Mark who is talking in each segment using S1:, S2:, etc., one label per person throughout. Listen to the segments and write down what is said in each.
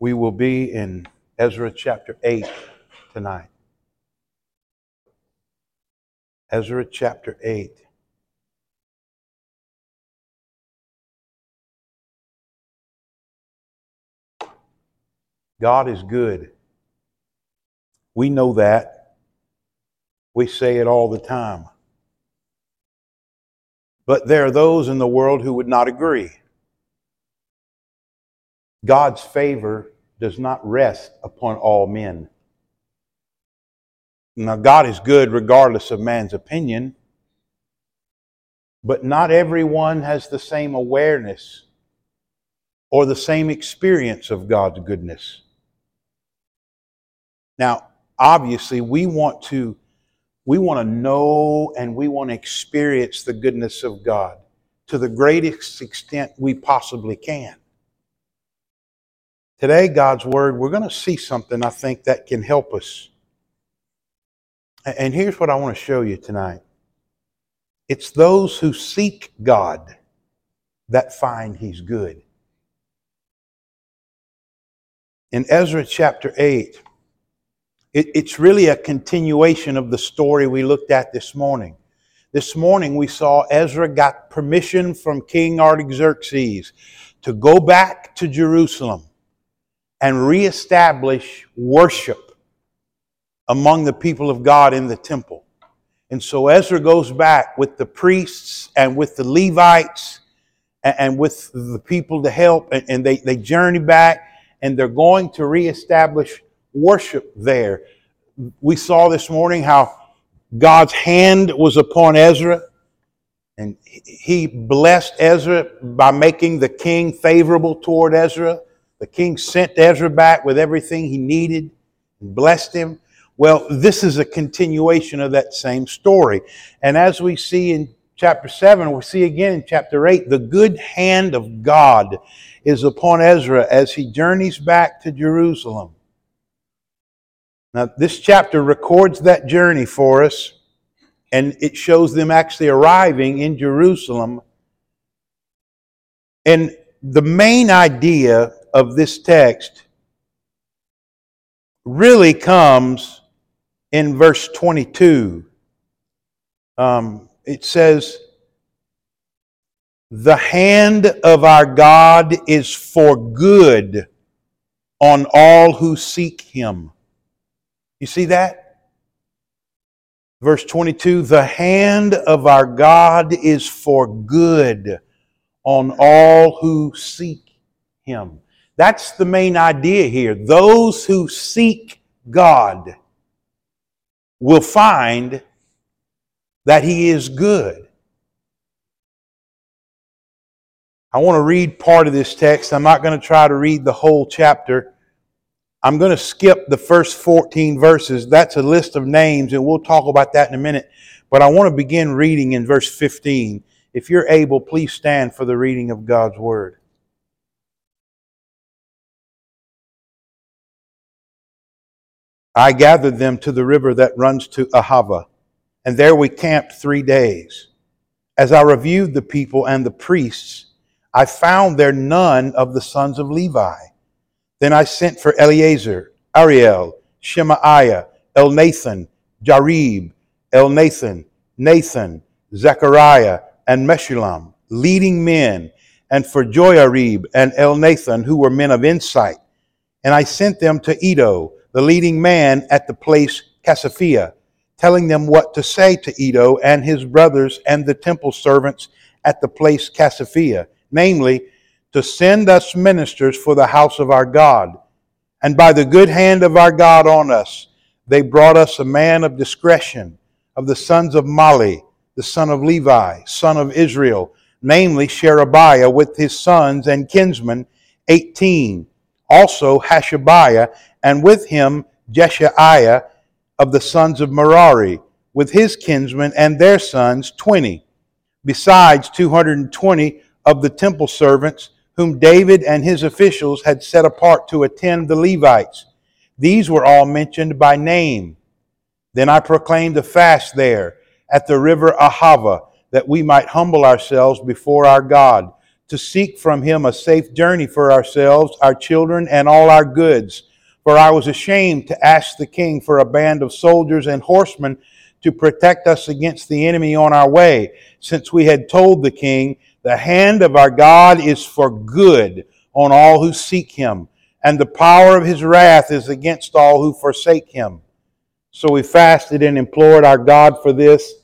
S1: We will be in Ezra chapter 8 tonight. Ezra chapter 8. God is good. We know that. We say it all the time. But there are those in the world who would not agree. God's favor does not rest upon all men. Now, God is good regardless of man's opinion, but not everyone has the same awareness or the same experience of God's goodness. Now, obviously, we want to we want to know and we want to experience the goodness of God to the greatest extent we possibly can. Today, God's Word, we're going to see something I think that can help us. And here's what I want to show you tonight it's those who seek God that find He's good. In Ezra chapter 8, it's really a continuation of the story we looked at this morning. This morning we saw Ezra got permission from King Artaxerxes to go back to Jerusalem and reestablish worship among the people of God in the temple. And so Ezra goes back with the priests and with the Levites and, with the people to help, and they, they journey back and they're going to reestablish worship there. We saw this morning how God's hand was upon Ezra and he blessed Ezra by making the king favorable toward Ezra. The king sent Ezra back with everything he needed and blessed him. Well, this is a continuation of that same story. And as we see in chapter 7, we see again in chapter 8, the good hand of God is upon Ezra as he journeys back to Jerusalem. Now, this chapter records that journey for us, and it shows them actually arriving in Jerusalem. And the main idea of this text really comes in verse 22. Um, it says, The hand of our God is for good on all who seek him. You see that? Verse 22 The hand of our God is for good on all who seek him. That's the main idea here. Those who seek God will find that He is good. I want to read part of this text. I'm not going to try to read the whole chapter. I'm going to skip the first 14 verses. That's a list of names, and we'll talk about that in a minute. But I want to begin reading in verse 15. If you're able, please stand for the reading of God's Word. I gathered them to the river that runs to Ahava, and there we camped three days. As I reviewed the people and the priests, I found there none of the sons of Levi. Then I sent for Eleazar, Ariel, Shemaiah, Elnathan, Jarib, Elnathan, Nathan, Zechariah, and Meshullam, leading men, and for Joiarib and Elnathan, who were men of insight. And I sent them to Iddo, the leading man at the place Casiphia, telling them what to say to Iddo and his brothers and the temple servants at the place Casiphia, namely, to send us ministers for the house of our God. And by the good hand of our God on us, they brought us a man of discretion, of the sons of Mahli, the son of Levi, son of Israel, namely Sherebiah with his sons and kinsmen, 18. Also Hashabiah and with him Jeshaiah of the sons of Merari, with his kinsmen and their sons, twenty, besides 220 of the temple servants whom David and his officials had set apart to attend the Levites. These were all mentioned by name. Then I proclaimed a fast there at the river Ahava, that we might humble ourselves before our God, to seek from him a safe journey for ourselves, our children, and all our goods. For I was ashamed to ask the king for a band of soldiers and horsemen to protect us against the enemy on our way, since we had told the king, The hand of our God is for good on all who seek him, and the power of his wrath is against all who forsake him. So we fasted and implored our God for this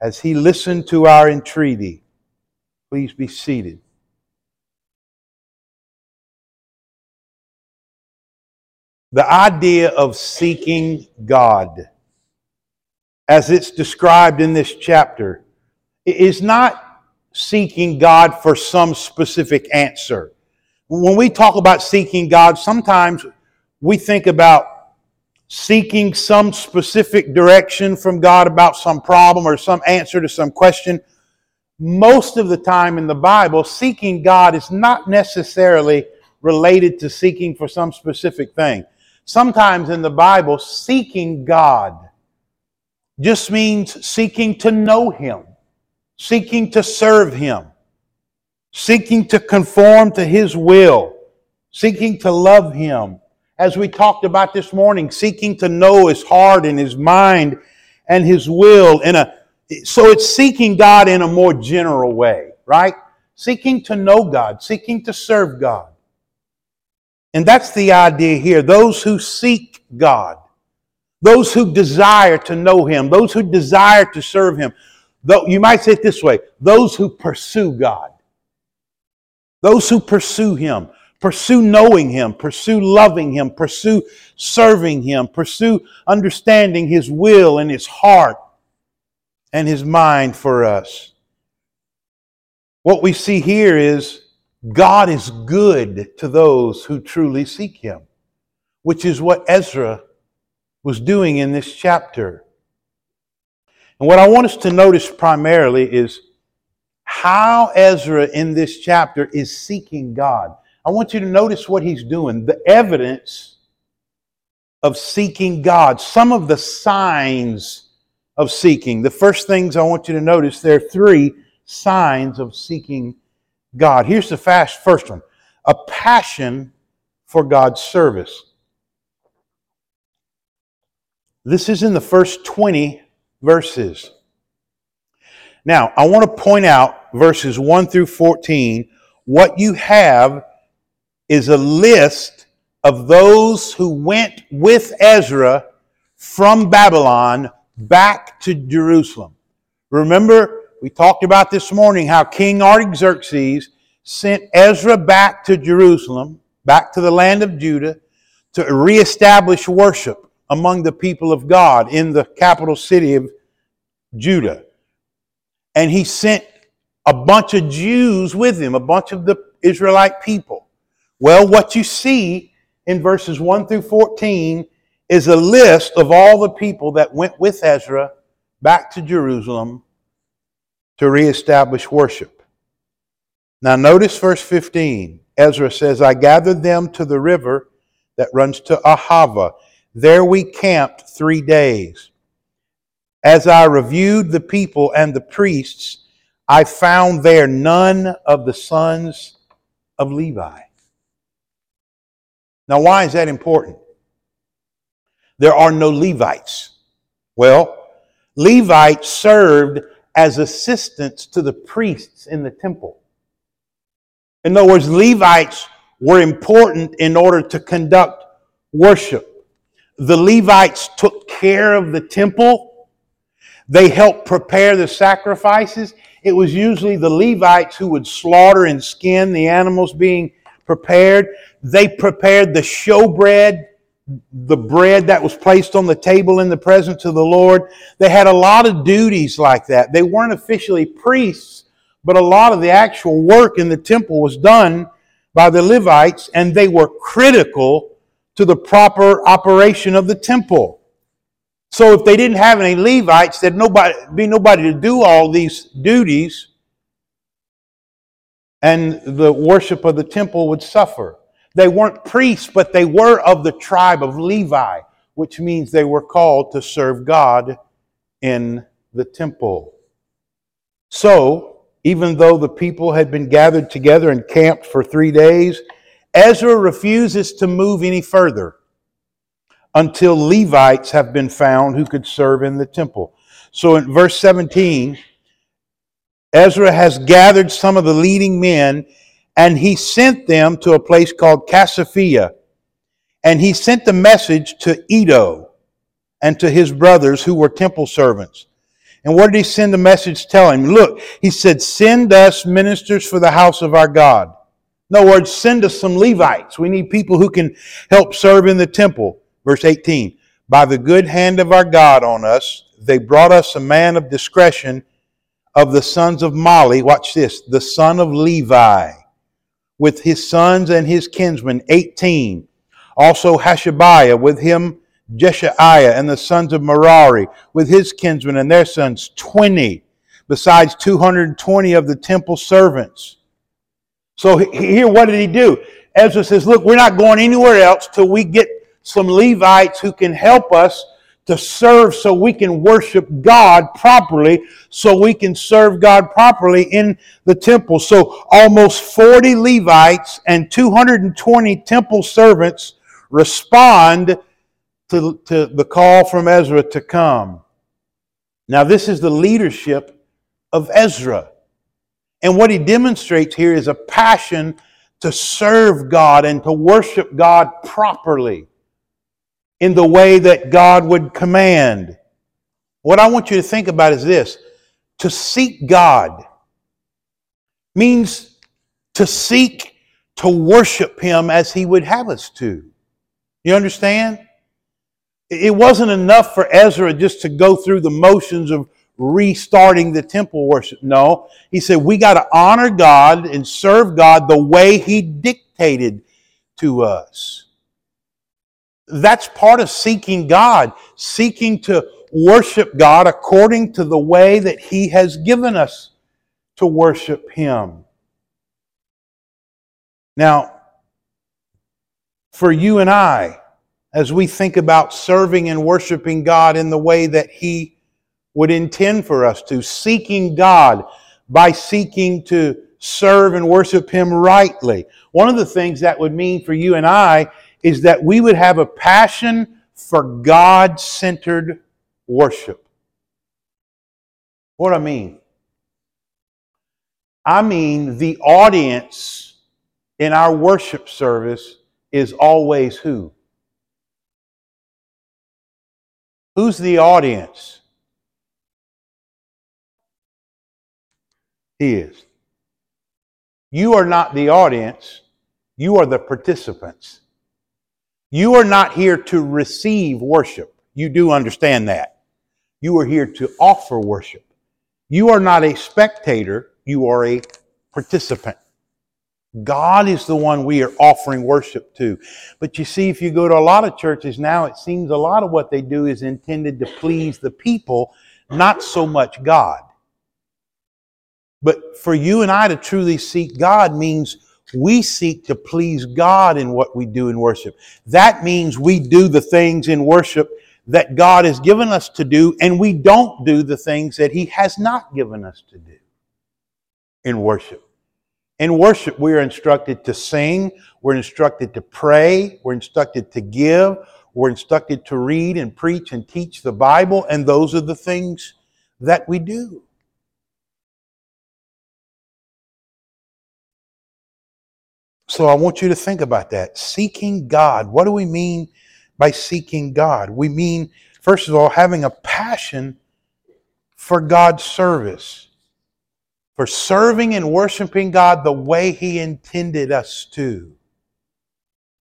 S1: as he listened to our entreaty. Please be seated. The idea of seeking God, as it's described in this chapter, is not seeking God for some specific answer. When we talk about seeking God, sometimes we think about seeking some specific direction from God about some problem or some answer to some question. Most of the time in the Bible, seeking God is not necessarily related to seeking for some specific thing. Sometimes in the Bible, seeking God just means seeking to know Him, seeking to serve Him, seeking to conform to His will, seeking to love Him as we talked about this morning, seeking to know his heart and his mind and his will in a so it's seeking God in a more general way, right? Seeking to know God, seeking to serve God. And that's the idea here. Those who seek God, those who desire to know Him, those who desire to serve Him, though you might say it this way those who pursue God, those who pursue Him, Pursue knowing Him, pursue loving Him, pursue serving Him, pursue understanding His will and His heart and His mind for us. What we see here is God is good to those who truly seek Him, which is what Ezra was doing in this chapter. And what I want us to notice primarily is how Ezra in this chapter is seeking God. I want you to notice what he's doing the evidence of seeking God, some of the signs of seeking. The first things I want you to notice there are three signs of seeking God. Here's the fast first one a passion for God's service. This is in the first 20 verses. Now, I want to point out verses 1 through 14. What you have is a list of those who went with Ezra from Babylon back to Jerusalem. Remember, we talked about this morning how King Artaxerxes sent Ezra back to Jerusalem, back to the land of Judah, to reestablish worship among the people of God in the capital city of Judah. And he sent a bunch of Jews with him, a bunch of the Israelite people. Well, what you see in verses 1 through 14 is a list of all the people that went with Ezra back to Jerusalem to reestablish worship. Now, notice verse 15. Ezra says, I gathered them to the river that runs to Ahava. There we camped three days. As I reviewed the people and the priests, I found there none of the sons of Levi. Now, why is that important? There are no Levites. Well, Levites served as assistants to the priests in the temple. In other words, Levites were important in order to conduct worship. The Levites took care of the temple. They helped prepare the sacrifices. It was usually the Levites who would slaughter and skin the animals being prepared. They prepared the showbread, the bread that was placed on the table in the presence of the Lord. They had a lot of duties like that. They weren't officially priests, but a lot of the actual work in the temple was done by the Levites, and they were critical to the proper operation of the temple. So if they didn't have any Levites, there'd nobody, be nobody to do all these duties and the worship of the temple would suffer. They weren't priests, but they were of the tribe of Levi, which means they were called to serve God in the temple. So, even though the people had been gathered together and camped for three days, Ezra refuses to move any further until Levites have been found who could serve in the temple. So in verse 17, Ezra has gathered some of the leading men and he sent them to a place called Casiphia. And he sent the message to Iddo and to his brothers who were temple servants. And what did he send the message telling? Look, he said, Send us ministers for the house of our God. In other words, send us some Levites. We need people who can help serve in the temple. Verse 18 By the good hand of our God on us, they brought us a man of discretion of the sons of Mahli. Watch this the son of Levi, with his sons and his kinsmen, 18. Also Hashabiah, with him Jeshaiah and the sons of Merari, with his kinsmen and their sons, 20, besides 220 of the temple servants. So here, what did he do? Ezra says, Look, we're not going anywhere else till we get some Levites who can help us to serve so we can worship God properly, so we can serve God properly in the temple. So almost 40 Levites and 220 temple servants respond to, to the call from Ezra to come. Now, this is the leadership of Ezra. And what he demonstrates here is a passion to serve God and to worship God properly in the way that God would command. What I want you to think about is this to seek God means to seek to worship Him as He would have us to. You understand? It wasn't enough for Ezra just to go through the motions of restarting the temple worship. No, he said we got to honor God and serve God the way He dictated to us. That's part of seeking God, seeking to worship God according to the way that He has given us to worship Him. Now, for you and I, as we think about serving and worshiping God in the way that He would intend for us to, seeking God by seeking to serve and worship Him rightly. One of the things that would mean for you and I is that we would have a passion for God centered worship. What do I mean? I mean, the audience in our worship service is always who? Who's the audience? He is. You are not the audience, you are the participants. You are not here to receive worship. You do understand that. You are here to offer worship. You are not a spectator, you are a participant. God is the one we are offering worship to. But you see, if you go to a lot of churches now, it seems a lot of what they do is intended to please the people, not so much God. But for you and I to truly seek God means we seek to please God in what we do in worship. That means we do the things in worship that God has given us to do, and we don't do the things that He has not given us to do in worship. In worship, we are instructed to sing, we're instructed to pray, we're instructed to give, we're instructed to read and preach and teach the Bible, and those are the things that we do. So I want you to think about that. Seeking God. What do we mean by seeking God? We mean, first of all, having a passion for God's service for serving and worshiping God the way He intended us to.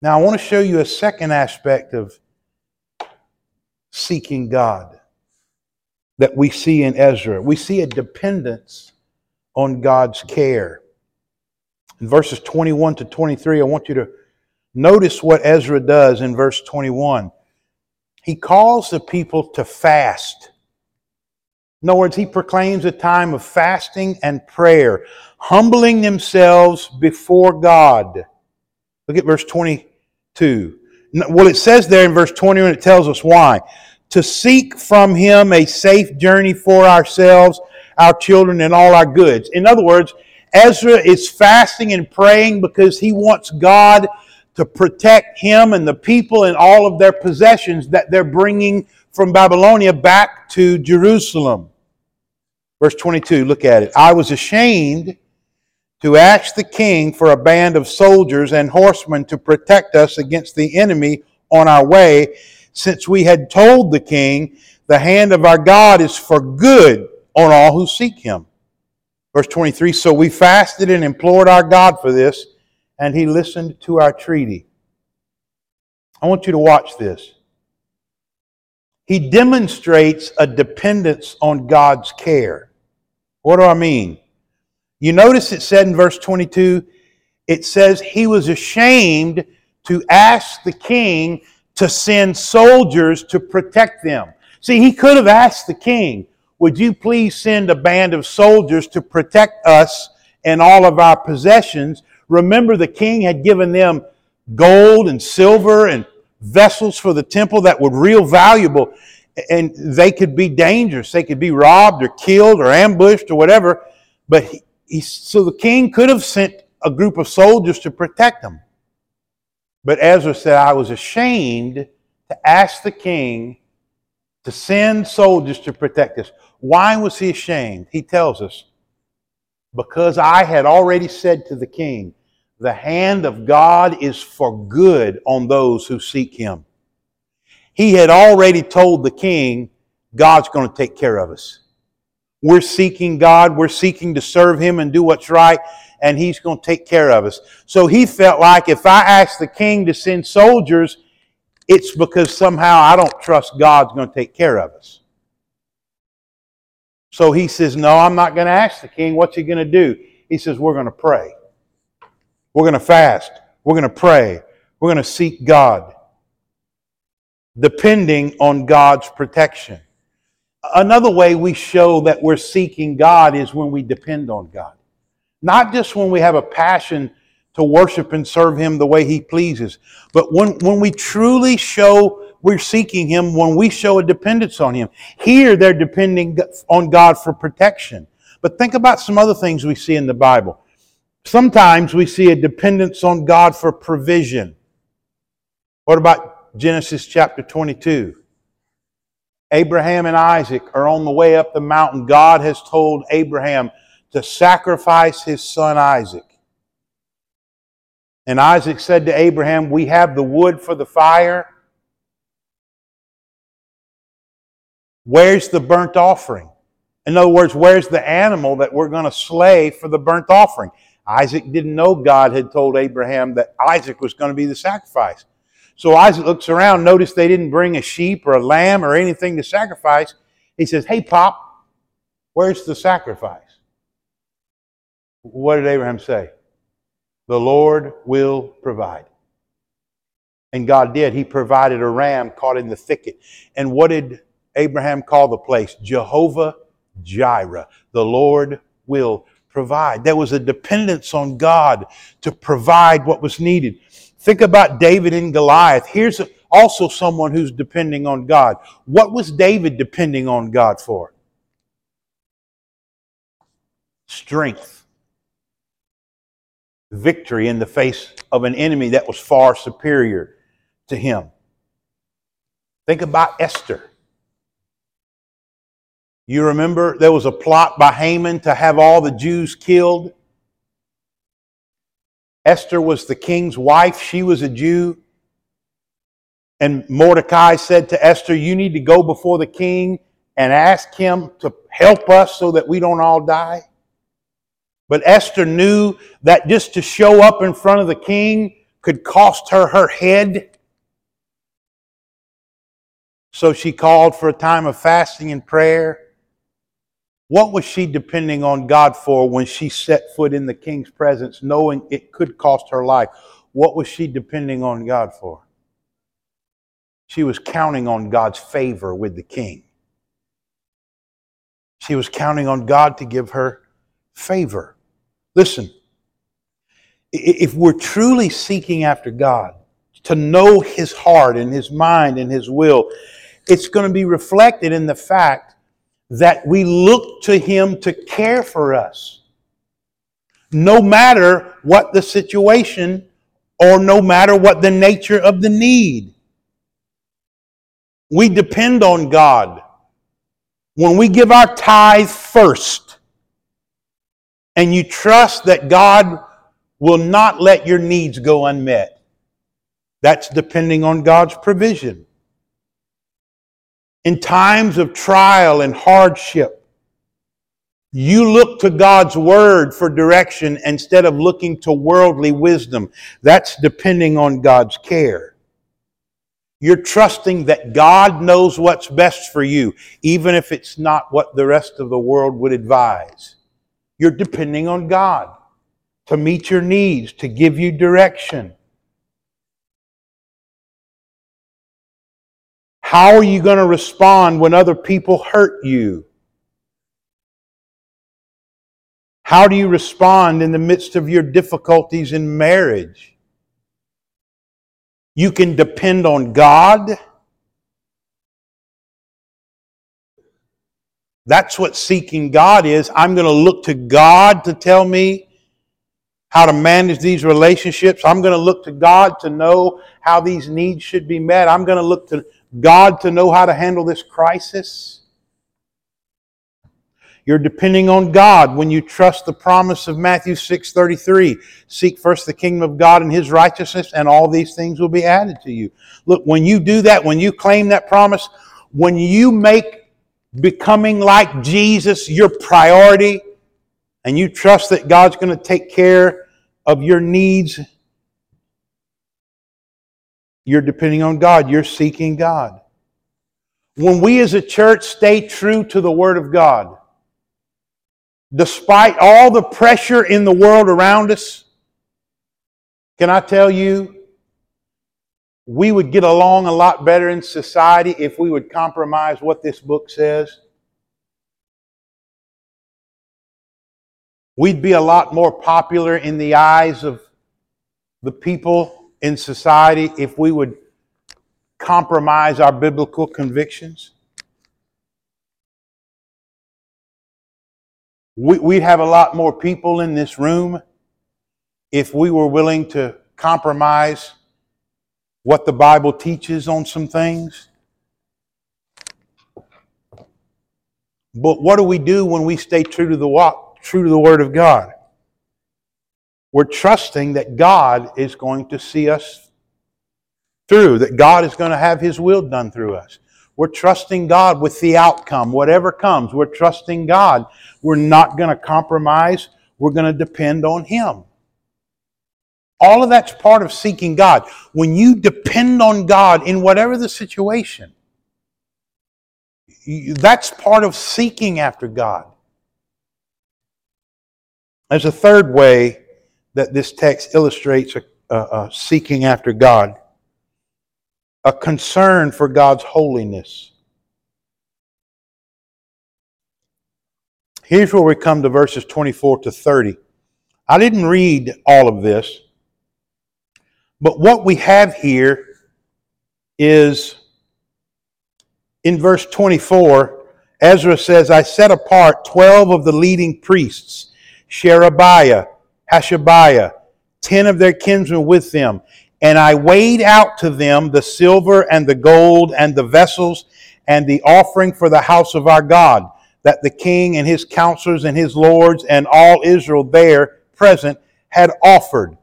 S1: Now, I want to show you a second aspect of seeking God that we see in Ezra. We see a dependence on God's care. In verses 21 to 23, I want you to notice what Ezra does in verse 21. He calls the people to fast in other words, he proclaims a time of fasting and prayer, humbling themselves before God. Look at verse 22. Well, it says there in verse 21, it tells us why. To seek from him a safe journey for ourselves, our children, and all our goods. In other words, Ezra is fasting and praying because he wants God to protect him and the people and all of their possessions that they're bringing from Babylonia back to Jerusalem. Verse 22, look at it. I was ashamed to ask the king for a band of soldiers and horsemen to protect us against the enemy on our way, since we had told the king, The hand of our God is for good on all who seek him. Verse 23 So we fasted and implored our God for this, and he listened to our treaty. I want you to watch this. He demonstrates a dependence on God's care. What do I mean? You notice it said in verse 22, it says he was ashamed to ask the king to send soldiers to protect them. See, he could have asked the king, Would you please send a band of soldiers to protect us and all of our possessions? Remember, the king had given them gold and silver and vessels for the temple that were real valuable, and they could be dangerous. They could be robbed or killed or ambushed or whatever. But he, he, so the king could have sent a group of soldiers to protect them. But Ezra said, I was ashamed to ask the king to send soldiers to protect us. Why was he ashamed? He tells us, because I had already said to the king, the hand of God is for good on those who seek him. He had already told the king, God's going to take care of us. We're seeking God, we're seeking to serve him and do what's right, and he's going to take care of us. So he felt like if I asked the king to send soldiers, it's because somehow I don't trust God's going to take care of us. So he says, No, I'm not going to ask the king. What's he going to do? He says, We're going to pray. We're going to fast. We're going to pray. We're going to seek God, depending on God's protection. Another way we show that we're seeking God is when we depend on God. Not just when we have a passion to worship and serve Him the way He pleases, but when, when we truly show we're seeking Him, when we show a dependence on Him. Here, they're depending on God for protection. But think about some other things we see in the Bible. Sometimes we see a dependence on God for provision. What about Genesis chapter 22? Abraham and Isaac are on the way up the mountain. God has told Abraham to sacrifice his son Isaac. And Isaac said to Abraham, We have the wood for the fire. Where's the burnt offering? In other words, where's the animal that we're going to slay for the burnt offering? Isaac didn't know God had told Abraham that Isaac was going to be the sacrifice. So Isaac looks around, notice they didn't bring a sheep or a lamb or anything to sacrifice. He says, Hey, Pop, where's the sacrifice? What did Abraham say? The Lord will provide. And God did. He provided a ram caught in the thicket. And what did Abraham call the place? Jehovah Jireh. The Lord will provide. There was a dependence on God to provide what was needed. Think about David and Goliath. Here's also someone who's depending on God. What was David depending on God for? Strength. Victory in the face of an enemy that was far superior to him. Think about Esther. You remember there was a plot by Haman to have all the Jews killed. Esther was the king's wife, she was a Jew. And Mordecai said to Esther, You need to go before the king and ask him to help us so that we don't all die. But Esther knew that just to show up in front of the king could cost her her head. So she called for a time of fasting and prayer. What was she depending on God for when she set foot in the king's presence, knowing it could cost her life? What was she depending on God for? She was counting on God's favor with the king. She was counting on God to give her favor. Listen, if we're truly seeking after God, to know His heart and His mind and His will, it's going to be reflected in the fact that we look to Him to care for us, no matter what the situation or no matter what the nature of the need. We depend on God. When we give our tithe first, and you trust that God will not let your needs go unmet, that's depending on God's provision. In times of trial and hardship, you look to God's word for direction instead of looking to worldly wisdom. That's depending on God's care. You're trusting that God knows what's best for you, even if it's not what the rest of the world would advise. You're depending on God to meet your needs, to give you direction. How are you going to respond when other people hurt you? How do you respond in the midst of your difficulties in marriage? You can depend on God. That's what seeking God is. I'm going to look to God to tell me how to manage these relationships. I'm going to look to God to know how these needs should be met. I'm going to look to God to know how to handle this crisis. You're depending on God when you trust the promise of Matthew 6:33. Seek first the kingdom of God and his righteousness and all these things will be added to you. Look, when you do that, when you claim that promise, when you make becoming like Jesus your priority and you trust that God's going to take care of your needs, you're depending on God, you're seeking God. When we as a church stay true to the word of God, despite all the pressure in the world around us, can I tell you, we would get along a lot better in society if we would compromise what this book says. We'd be a lot more popular in the eyes of the people in society if we would compromise our biblical convictions. We'd have a lot more people in this room if we were willing to compromise what the Bible teaches on some things. But what do we do when we stay true to the walk, true to the Word of God? We're trusting that God is going to see us through, that God is going to have His will done through us. We're trusting God with the outcome, whatever comes. We're trusting God. We're not going to compromise. We're going to depend on Him. All of that's part of seeking God. When you depend on God in whatever the situation, that's part of seeking after God. There's a third way that this text illustrates a, a, a seeking after God a concern for God's holiness. Here's where we come to verses 24 to 30. I didn't read all of this, but what we have here is in verse 24, Ezra says, I set apart 12 of the leading priests, Sherebiah, Hashabiah, 10 of their kinsmen with them, and I weighed out to them the silver and the gold and the vessels and the offering for the house of our God, that the king and his counselors and his lords and all Israel there present had offered.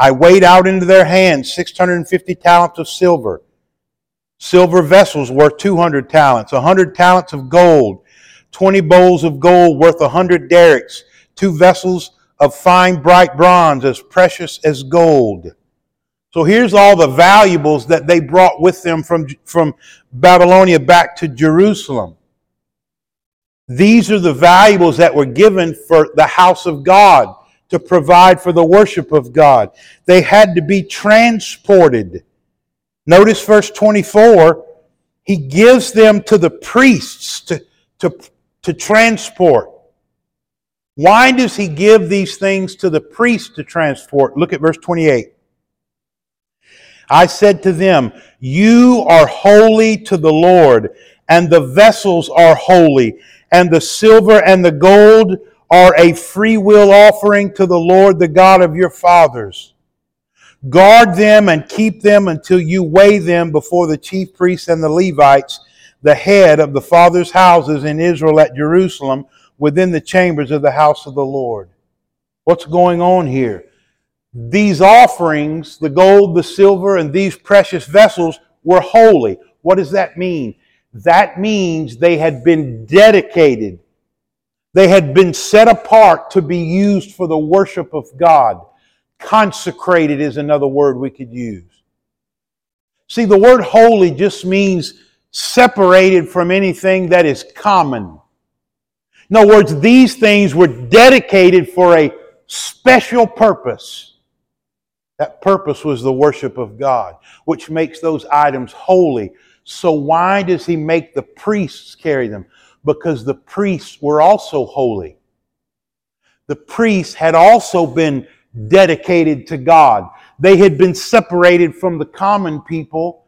S1: I weighed out into their hands 650 talents of silver, silver vessels worth 200 talents, 100 talents of gold, 20 bowls of gold worth 100 darics, two vessels of fine bright bronze as precious as gold. So here's all the valuables that they brought with them from, from Babylonia back to Jerusalem. These are the valuables that were given for the house of God to provide for the worship of God. They had to be transported. Notice verse 24, he gives them to the priests to, to, to transport. Why does he give these things to the priests to transport? Look at verse 28. I said to them, You are holy to the Lord, and the vessels are holy, and the silver and the gold are a free will offering to the Lord, the God of your fathers. Guard them and keep them until you weigh them before the chief priests and the Levites, the head of the fathers' houses in Israel at Jerusalem, within the chambers of the house of the Lord. What's going on here? These offerings, the gold, the silver, and these precious vessels, were holy. What does that mean? That means they had been dedicated. They had been set apart to be used for the worship of God. Consecrated is another word we could use. See, the word holy just means separated from anything that is common. In other words, these things were dedicated for a special purpose. That purpose was the worship of God, which makes those items holy. So, why does he make the priests carry them? Because the priests were also holy. The priests had also been dedicated to God. They had been separated from the common people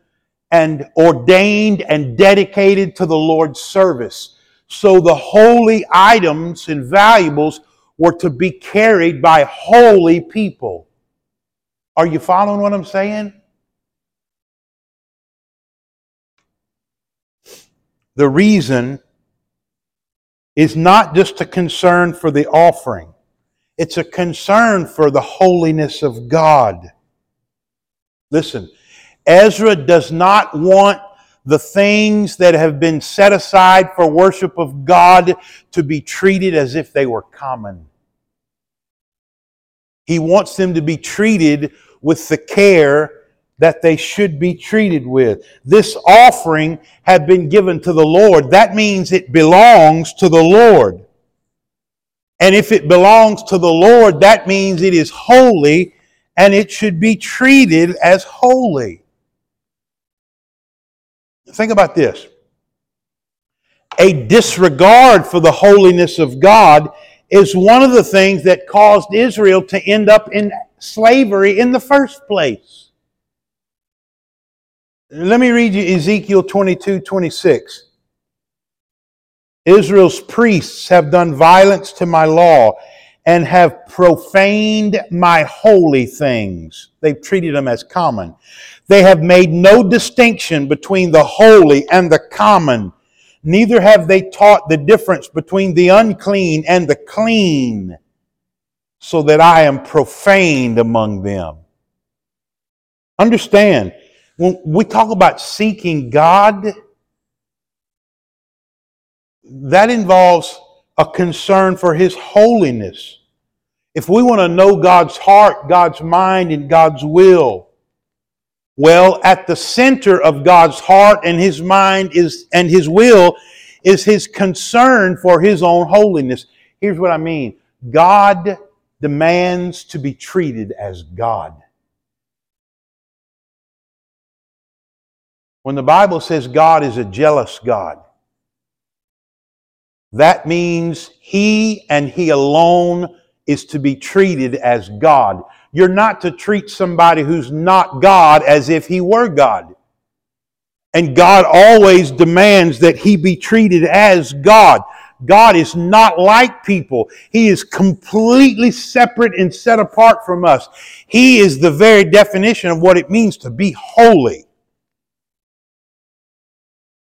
S1: and ordained and dedicated to the Lord's service. So the holy items and valuables were to be carried by holy people. Are you following what I'm saying? The reason is not just a concern for the offering, it's a concern for the holiness of God. Listen, Ezra does not want the things that have been set aside for worship of God to be treated as if they were common. He wants them to be treated with the care that they should be treated with. This offering had been given to the Lord. That means it belongs to the Lord. And if it belongs to the Lord, that means it is holy and it should be treated as holy. Think about this. A disregard for the holiness of God is one of the things that caused Israel to end up in slavery in the first place. Let me read you Ezekiel 22 26. Israel's priests have done violence to my law and have profaned my holy things. They've treated them as common. They have made no distinction between the holy and the common. Neither have they taught the difference between the unclean and the clean, so that I am profaned among them. Understand, when we talk about seeking God, that involves a concern for His holiness. If we want to know God's heart, God's mind, and God's will, well, at the center of God's heart and His mind is and His will is His concern for His own holiness. Here's what I mean God demands to be treated as God. When the Bible says God is a jealous God, that means He and He alone is to be treated as God. You're not to treat somebody who's not God as if He were God. And God always demands that He be treated as God. God is not like people. He is completely separate and set apart from us. He is the very definition of what it means to be holy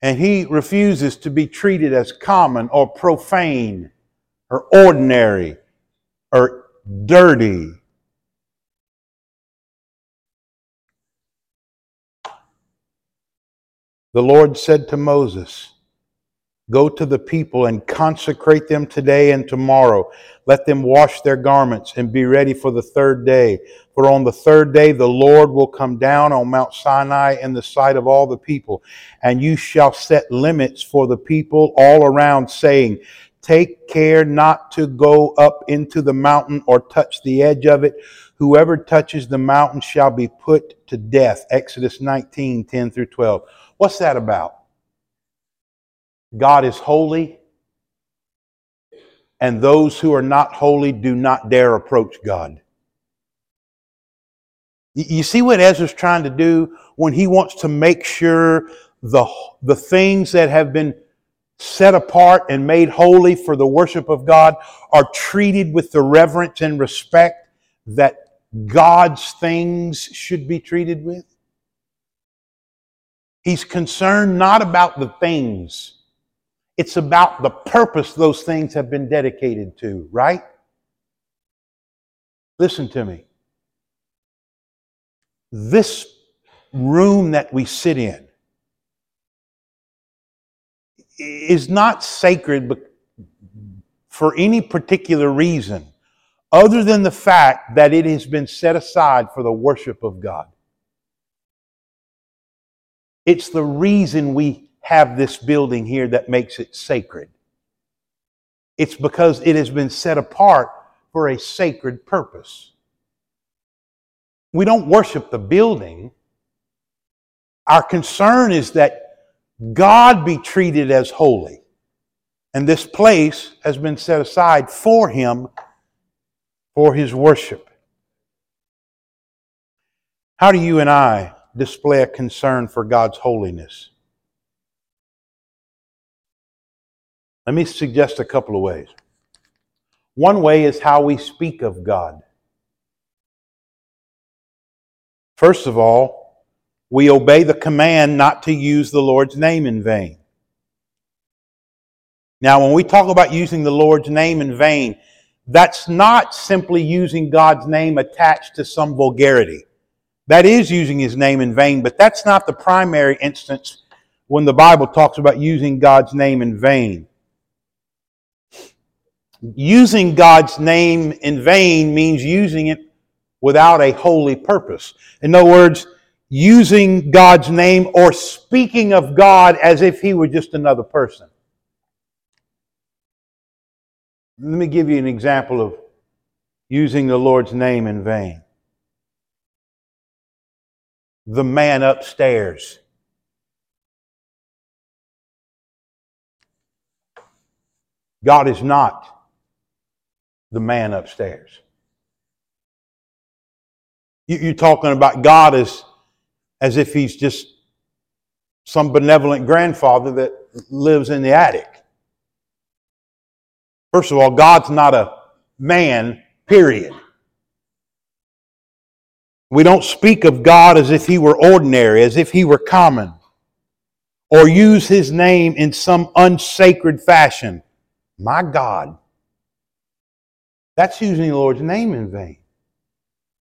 S1: and he refuses to be treated as common or profane or ordinary or dirty. The Lord said to Moses, Go to the people and consecrate them today and tomorrow. Let them wash their garments and be ready for the third day. For on the third day the Lord will come down on Mount Sinai in the sight of all the people. And you shall set limits for the people all around, saying, Take care not to go up into the mountain or touch the edge of it. Whoever touches the mountain shall be put to death. Exodus 19, 10 through 12. What's that about? God is holy, and those who are not holy do not dare approach God. You see what Ezra's trying to do when he wants to make sure the, the things that have been set apart and made holy for the worship of God are treated with the reverence and respect that God's things should be treated with? He's concerned not about the things, it's about the purpose those things have been dedicated to, right? Listen to me. This room that we sit in is not sacred for any particular reason other than the fact that it has been set aside for the worship of God. It's the reason we have this building here that makes it sacred. It's because it has been set apart for a sacred purpose. We don't worship the building. Our concern is that God be treated as holy. And this place has been set aside for him, for his worship. How do you and I display a concern for God's holiness? Let me suggest a couple of ways. One way is how we speak of God. First of all, we obey the command not to use the Lord's name in vain. Now, when we talk about using the Lord's name in vain, that's not simply using God's name attached to some vulgarity. That is using his name in vain, but that's not the primary instance when the Bible talks about using God's name in vain. Using God's name in vain means using it without a holy purpose. In other words, using God's name or speaking of God as if he were just another person. Let me give you an example of using the Lord's name in vain. The man upstairs. God is not the man upstairs. You're talking about God as as if he's just some benevolent grandfather that lives in the attic. First of all, God's not a man, period. We don't speak of God as if he were ordinary, as if he were common, or use his name in some unsacred fashion. My God. That's using the Lord's name in vain.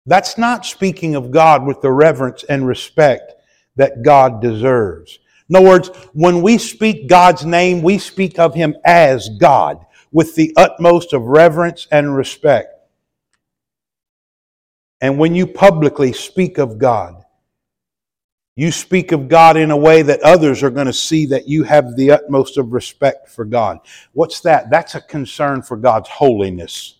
S1: That's not speaking of God with the reverence and respect that God deserves. In other words, when we speak God's name, we speak of Him as God with the utmost of reverence and respect. And when you publicly speak of God, you speak of God in a way that others are going to see that you have the utmost of respect for God. What's that? That's a concern for God's holiness.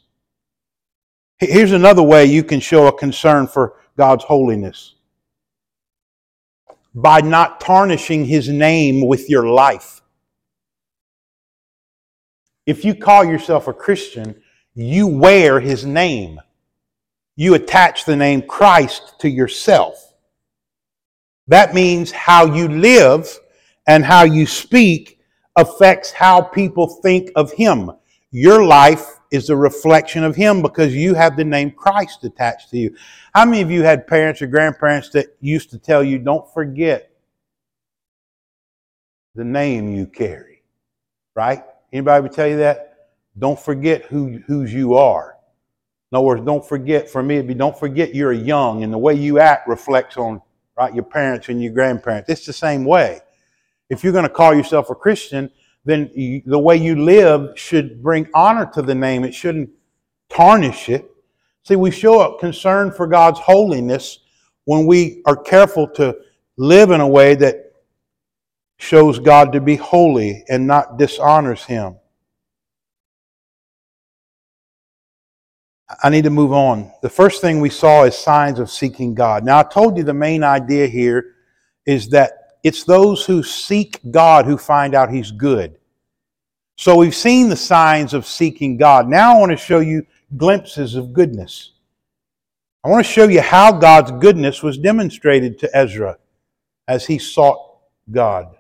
S1: Here's another way you can show a concern for God's holiness by not tarnishing his name with your life. If you call yourself a Christian, you wear his name. You attach the name Christ to yourself. That means how you live and how you speak affects how people think of him. Your life is a reflection of Him because you have the name Christ attached to you. How many of you had parents or grandparents that used to tell you, don't forget the name you carry? Right? Anybody would tell you that? Don't forget who whose you are. In other words, don't forget, for me, it'd be don't forget you're young and the way you act reflects on right your parents and your grandparents. It's the same way. If you're going to call yourself a Christian, then the way you live should bring honor to the name. It shouldn't tarnish it. See, we show a concern for God's holiness when we are careful to live in a way that shows God to be holy and not dishonors Him. I need to move on. The first thing we saw is signs of seeking God. Now, I told you the main idea here is that it's those who seek God who find out He's good. So we've seen the signs of seeking God. Now I want to show you glimpses of goodness. I want to show you how God's goodness was demonstrated to Ezra as he sought God.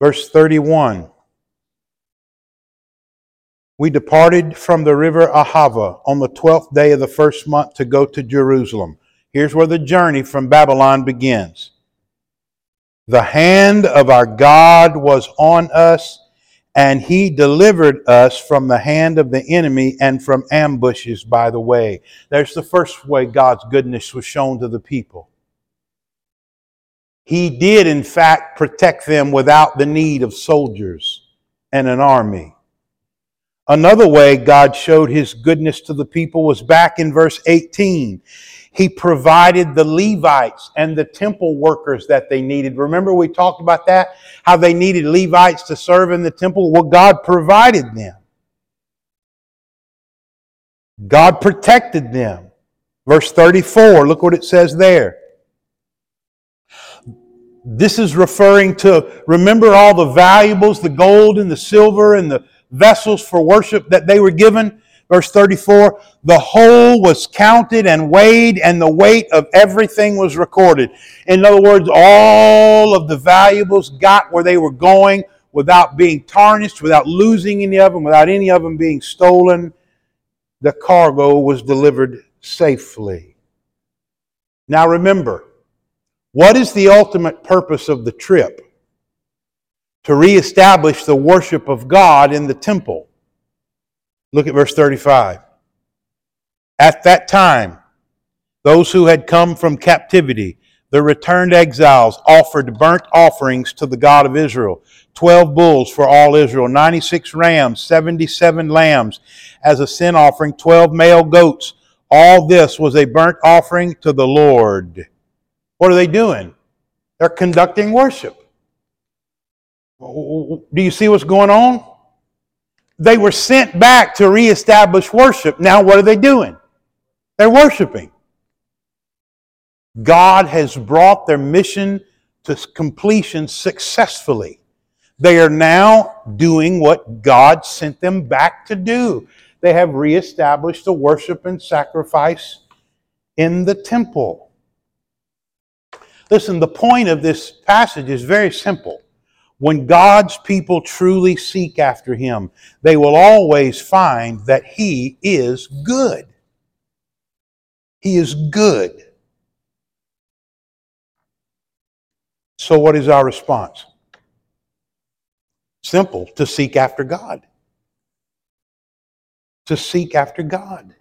S1: Verse 31. We departed from the river Ahava on the twelfth day of the first month to go to Jerusalem. Here's where the journey from Babylon begins. The hand of our God was on us, and he delivered us from the hand of the enemy and from ambushes by the way. There's the first way God's goodness was shown to the people. He did, in fact, protect them without the need of soldiers and an army. Another way God showed his goodness to the people was back in verse 18. He provided the Levites and the temple workers that they needed. Remember, we talked about that? How they needed Levites to serve in the temple? Well, God provided them. God protected them. Verse 34, look what it says there. This is referring to, remember all the valuables, the gold and the silver and the vessels for worship that they were given? Verse 34 The whole was counted and weighed, and the weight of everything was recorded. In other words, all of the valuables got where they were going without being tarnished, without losing any of them, without any of them being stolen. The cargo was delivered safely. Now remember, what is the ultimate purpose of the trip? To reestablish the worship of God in the temple. Look at verse 35. At that time, those who had come from captivity, the returned exiles, offered burnt offerings to the God of Israel 12 bulls for all Israel, 96 rams, 77 lambs as a sin offering, 12 male goats. All this was a burnt offering to the Lord. What are they doing? They're conducting worship. Do you see what's going on? They were sent back to reestablish worship. Now, what are they doing? They're worshiping. God has brought their mission to completion successfully. They are now doing what God sent them back to do. They have reestablished the worship and sacrifice in the temple. Listen, the point of this passage is very simple. When God's people truly seek after Him, they will always find that He is good. He is good. So, what is our response? Simple to seek after God. To seek after God.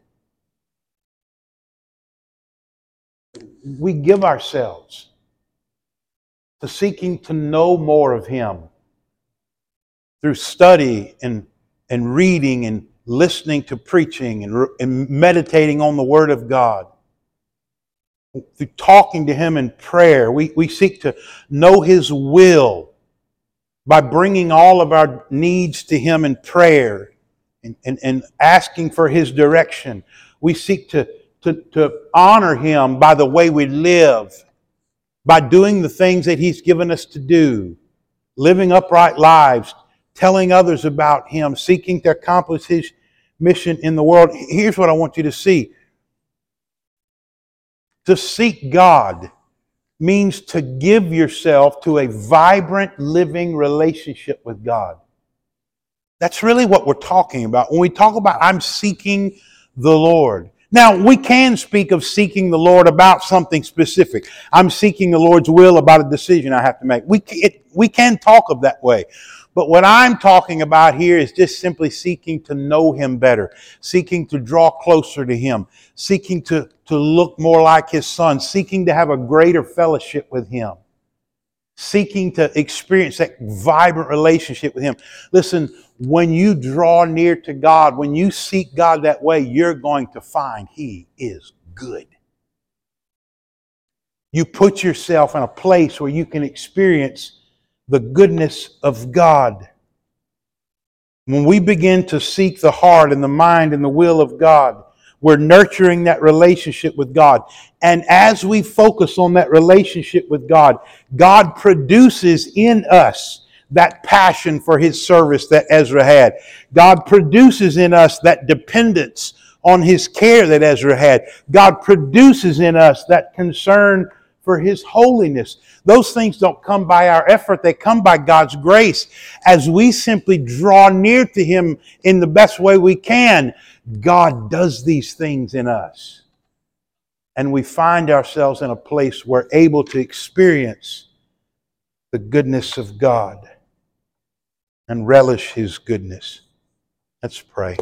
S1: We give ourselves to seeking to know more of Him through study and, and reading and listening to preaching and, and meditating on the Word of God. Through talking to Him in prayer, we, we seek to know His will by bringing all of our needs to Him in prayer and, and, and asking for His direction. We seek to, to, to honor Him by the way we live by doing the things that He's given us to do, living upright lives, telling others about Him, seeking to accomplish His mission in the world. Here's what I want you to see to seek God means to give yourself to a vibrant, living relationship with God. That's really what we're talking about. When we talk about I'm seeking the Lord, now, we can speak of seeking the Lord about something specific. I'm seeking the Lord's will about a decision I have to make. We, it, we can talk of that way. But what I'm talking about here is just simply seeking to know Him better, seeking to draw closer to Him, seeking to, to look more like His Son, seeking to have a greater fellowship with Him, seeking to experience that vibrant relationship with Him. Listen, when you draw near to God, when you seek God that way, you're going to find He is good. You put yourself in a place where you can experience the goodness of God. When we begin to seek the heart and the mind and the will of God, we're nurturing that relationship with God. And as we focus on that relationship with God, God produces in us that passion for his service that Ezra had. God produces in us that dependence on his care that Ezra had. God produces in us that concern for His holiness. Those things don't come by our effort, they come by God's grace. As we simply draw near to Him in the best way we can, God does these things in us. And we find ourselves in a place where able to experience the goodness of God and relish His goodness. Let's pray.